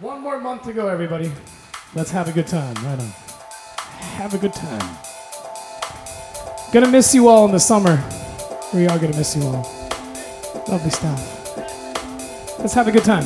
One more month to go, everybody. Let's have a good time. Right on. Have a good time. Gonna miss you all in the summer. We are gonna miss you all. Lovely stuff. Let's have a good time.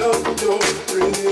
Dude. kiss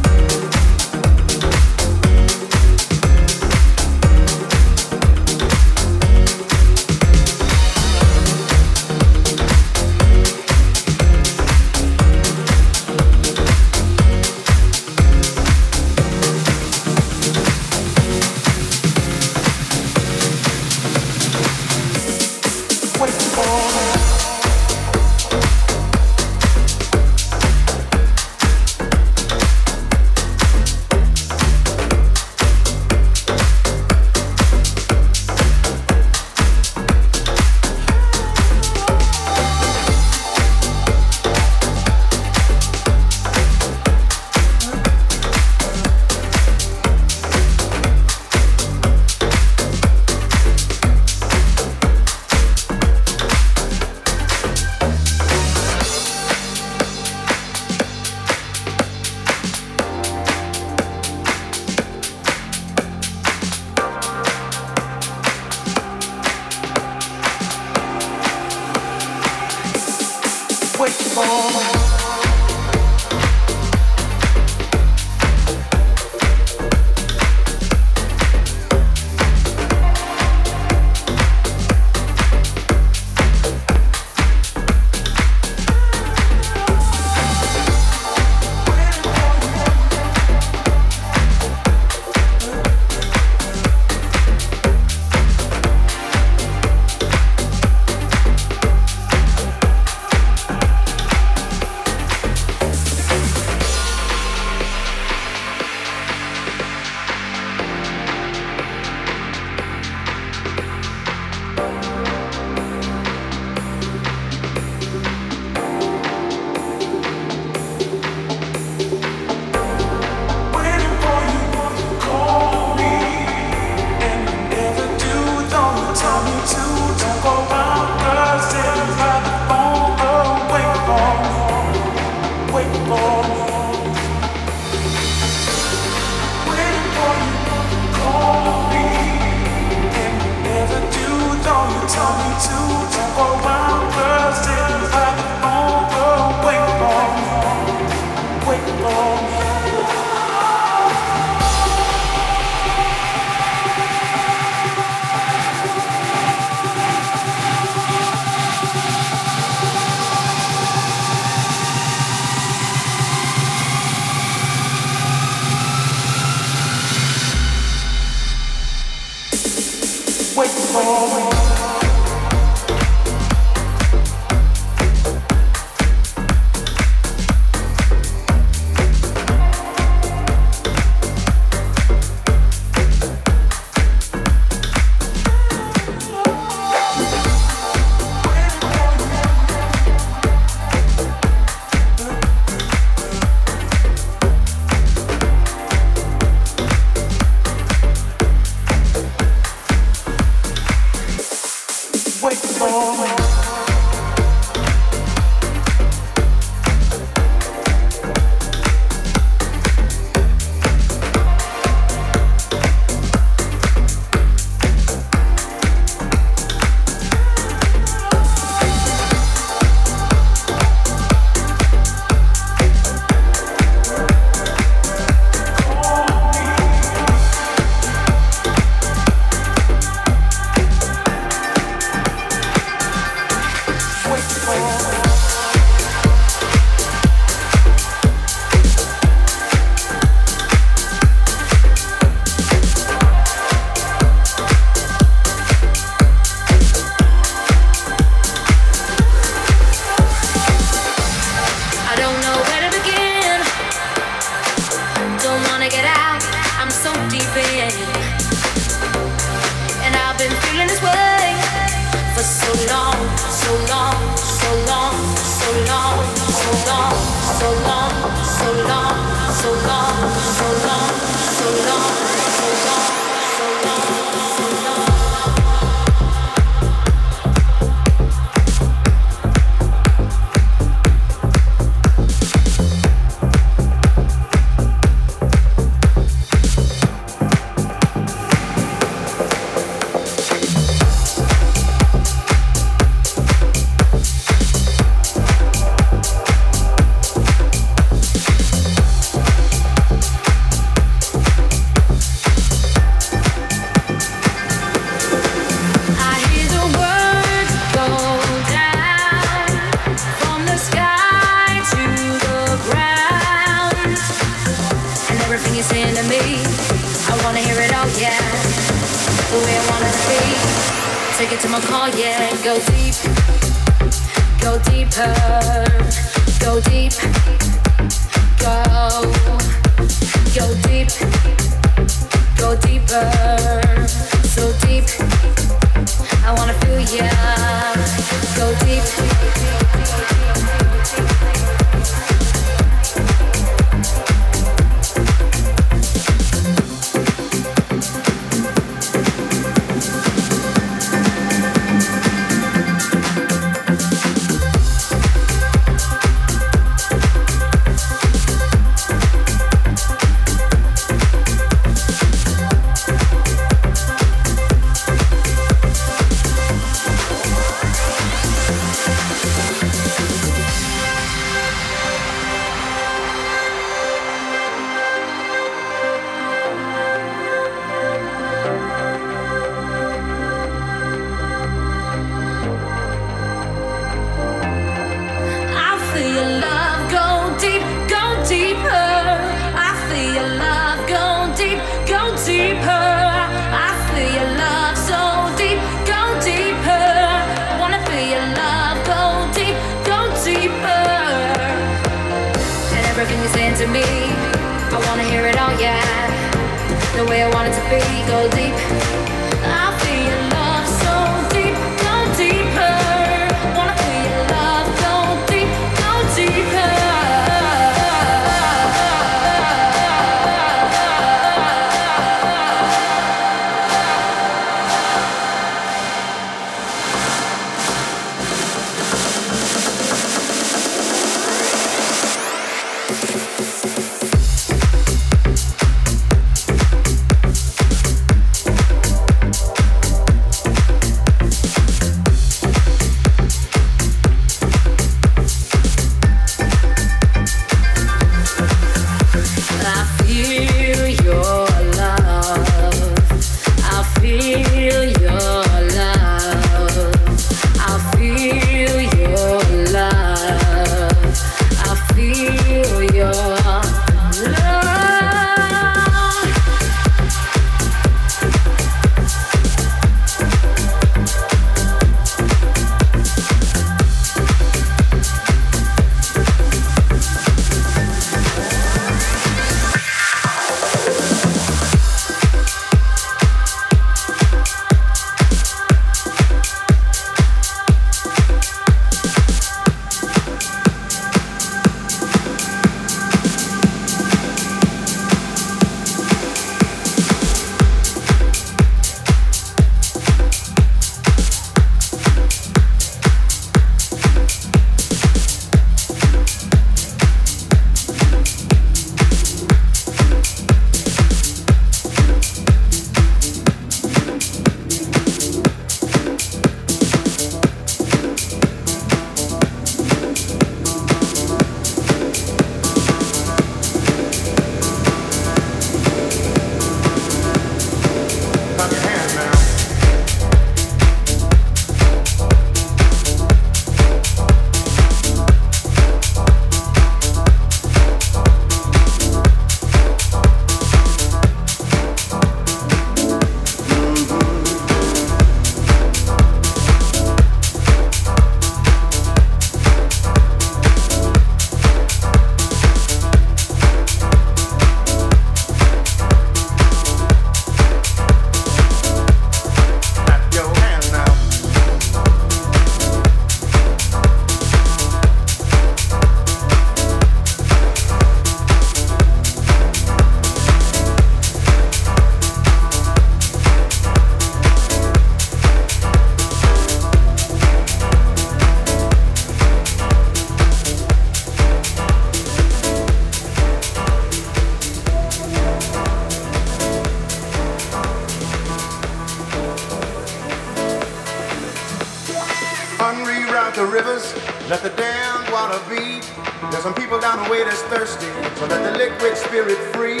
spirit free.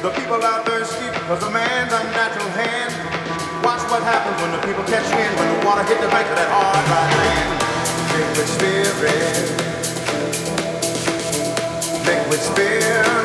The people are thirsty because a man's unnatural hand. Watch what happens when the people catch wind, when the water hit the bank of that hard, dry land. Liquid spirit. Liquid spirit.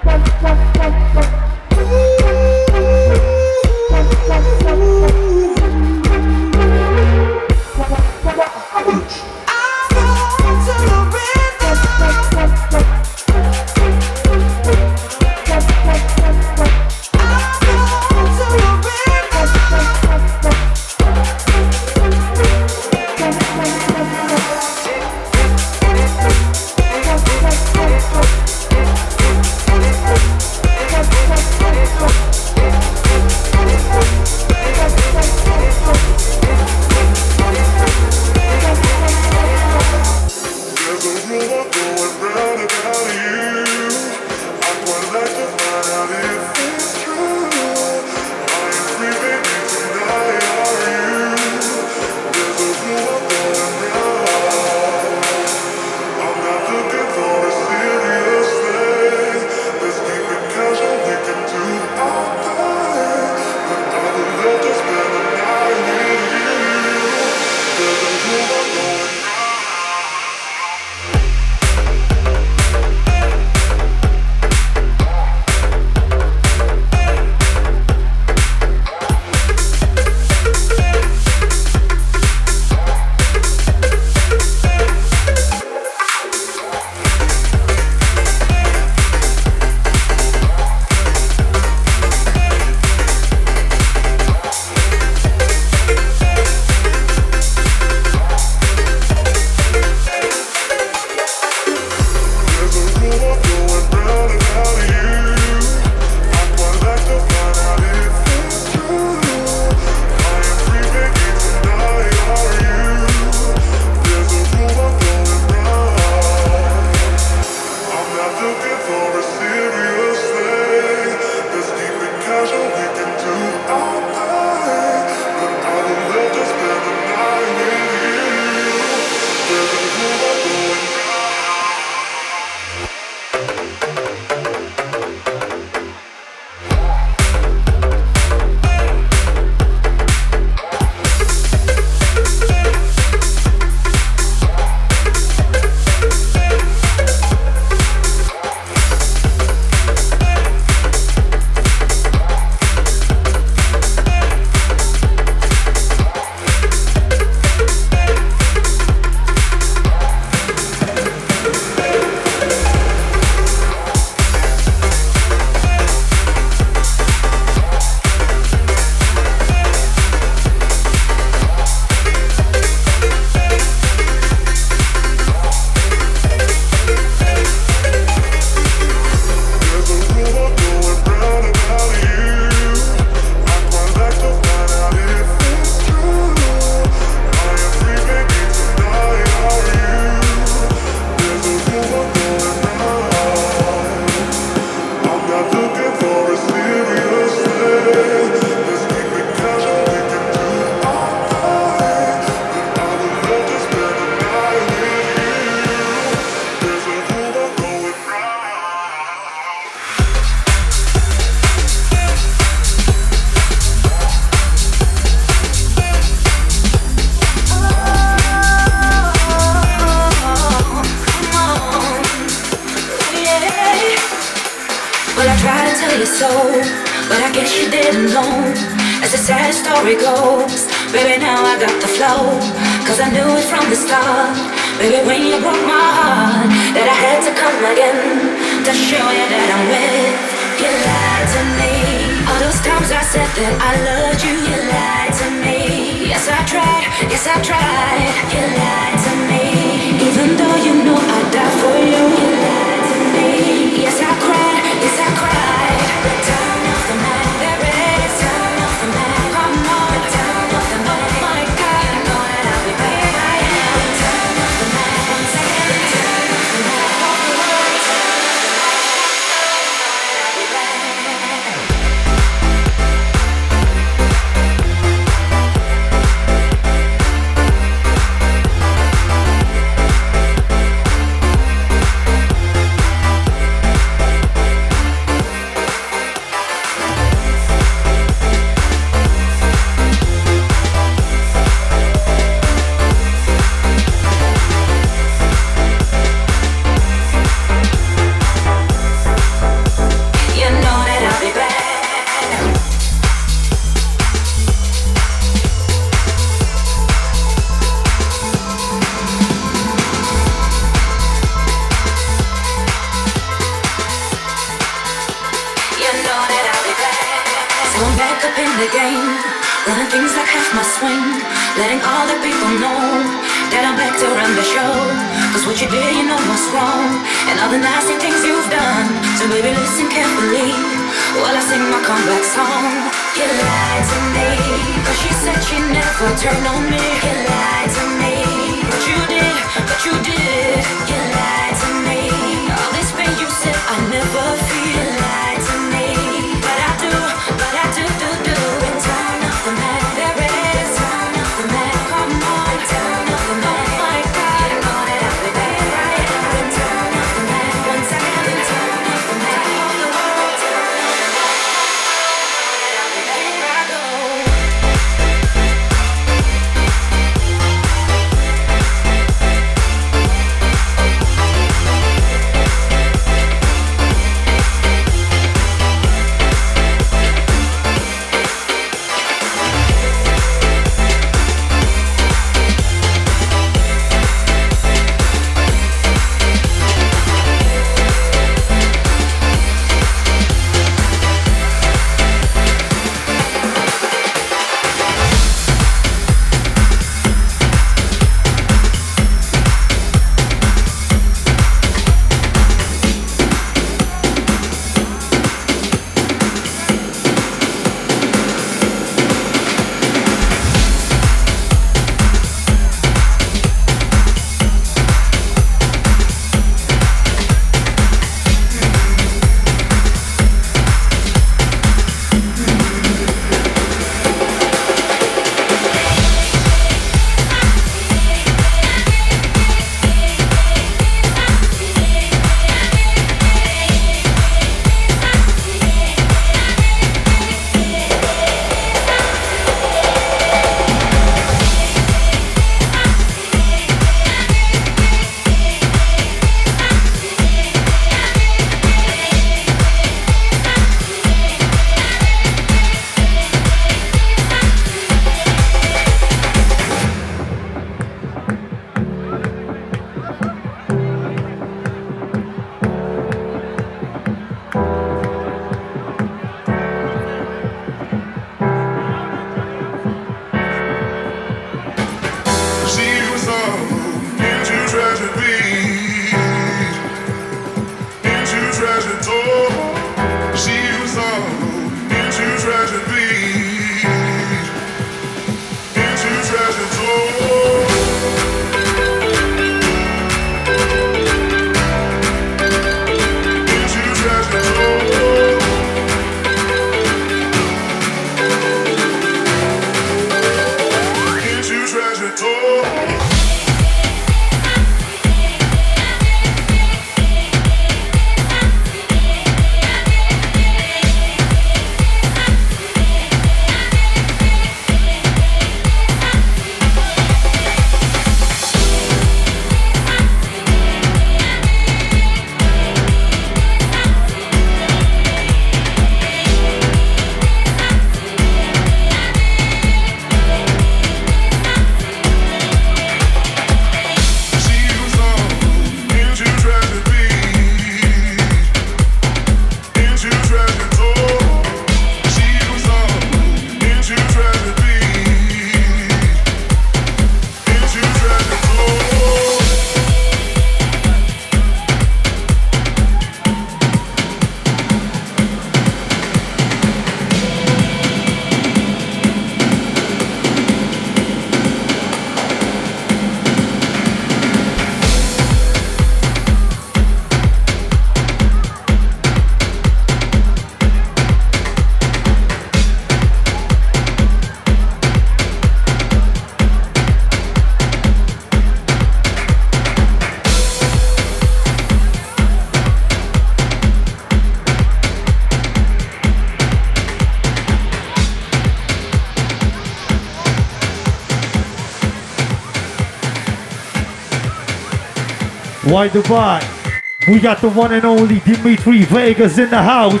White Dubai? We got the one and only Dimitri Vegas in the house.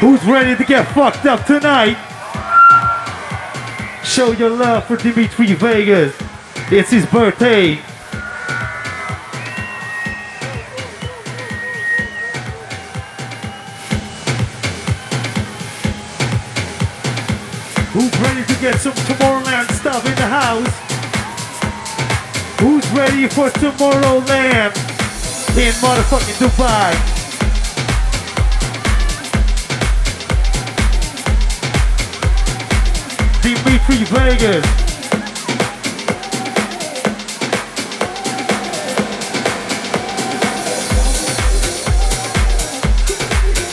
Who's ready to get fucked up tonight? Show your love for Dimitri Vegas. It's his birthday. Who's ready to get some Tomorrowland stuff in the house? Who's ready for Tomorrowland in motherfucking Dubai? Dimitri Vegas.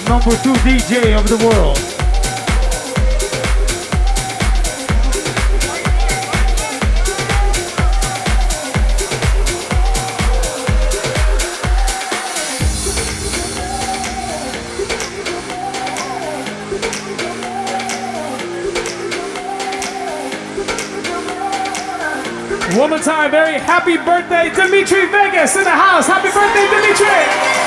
Number two DJ of the world. Time, very happy birthday, Dimitri Vegas in the house. Happy birthday, Dimitri!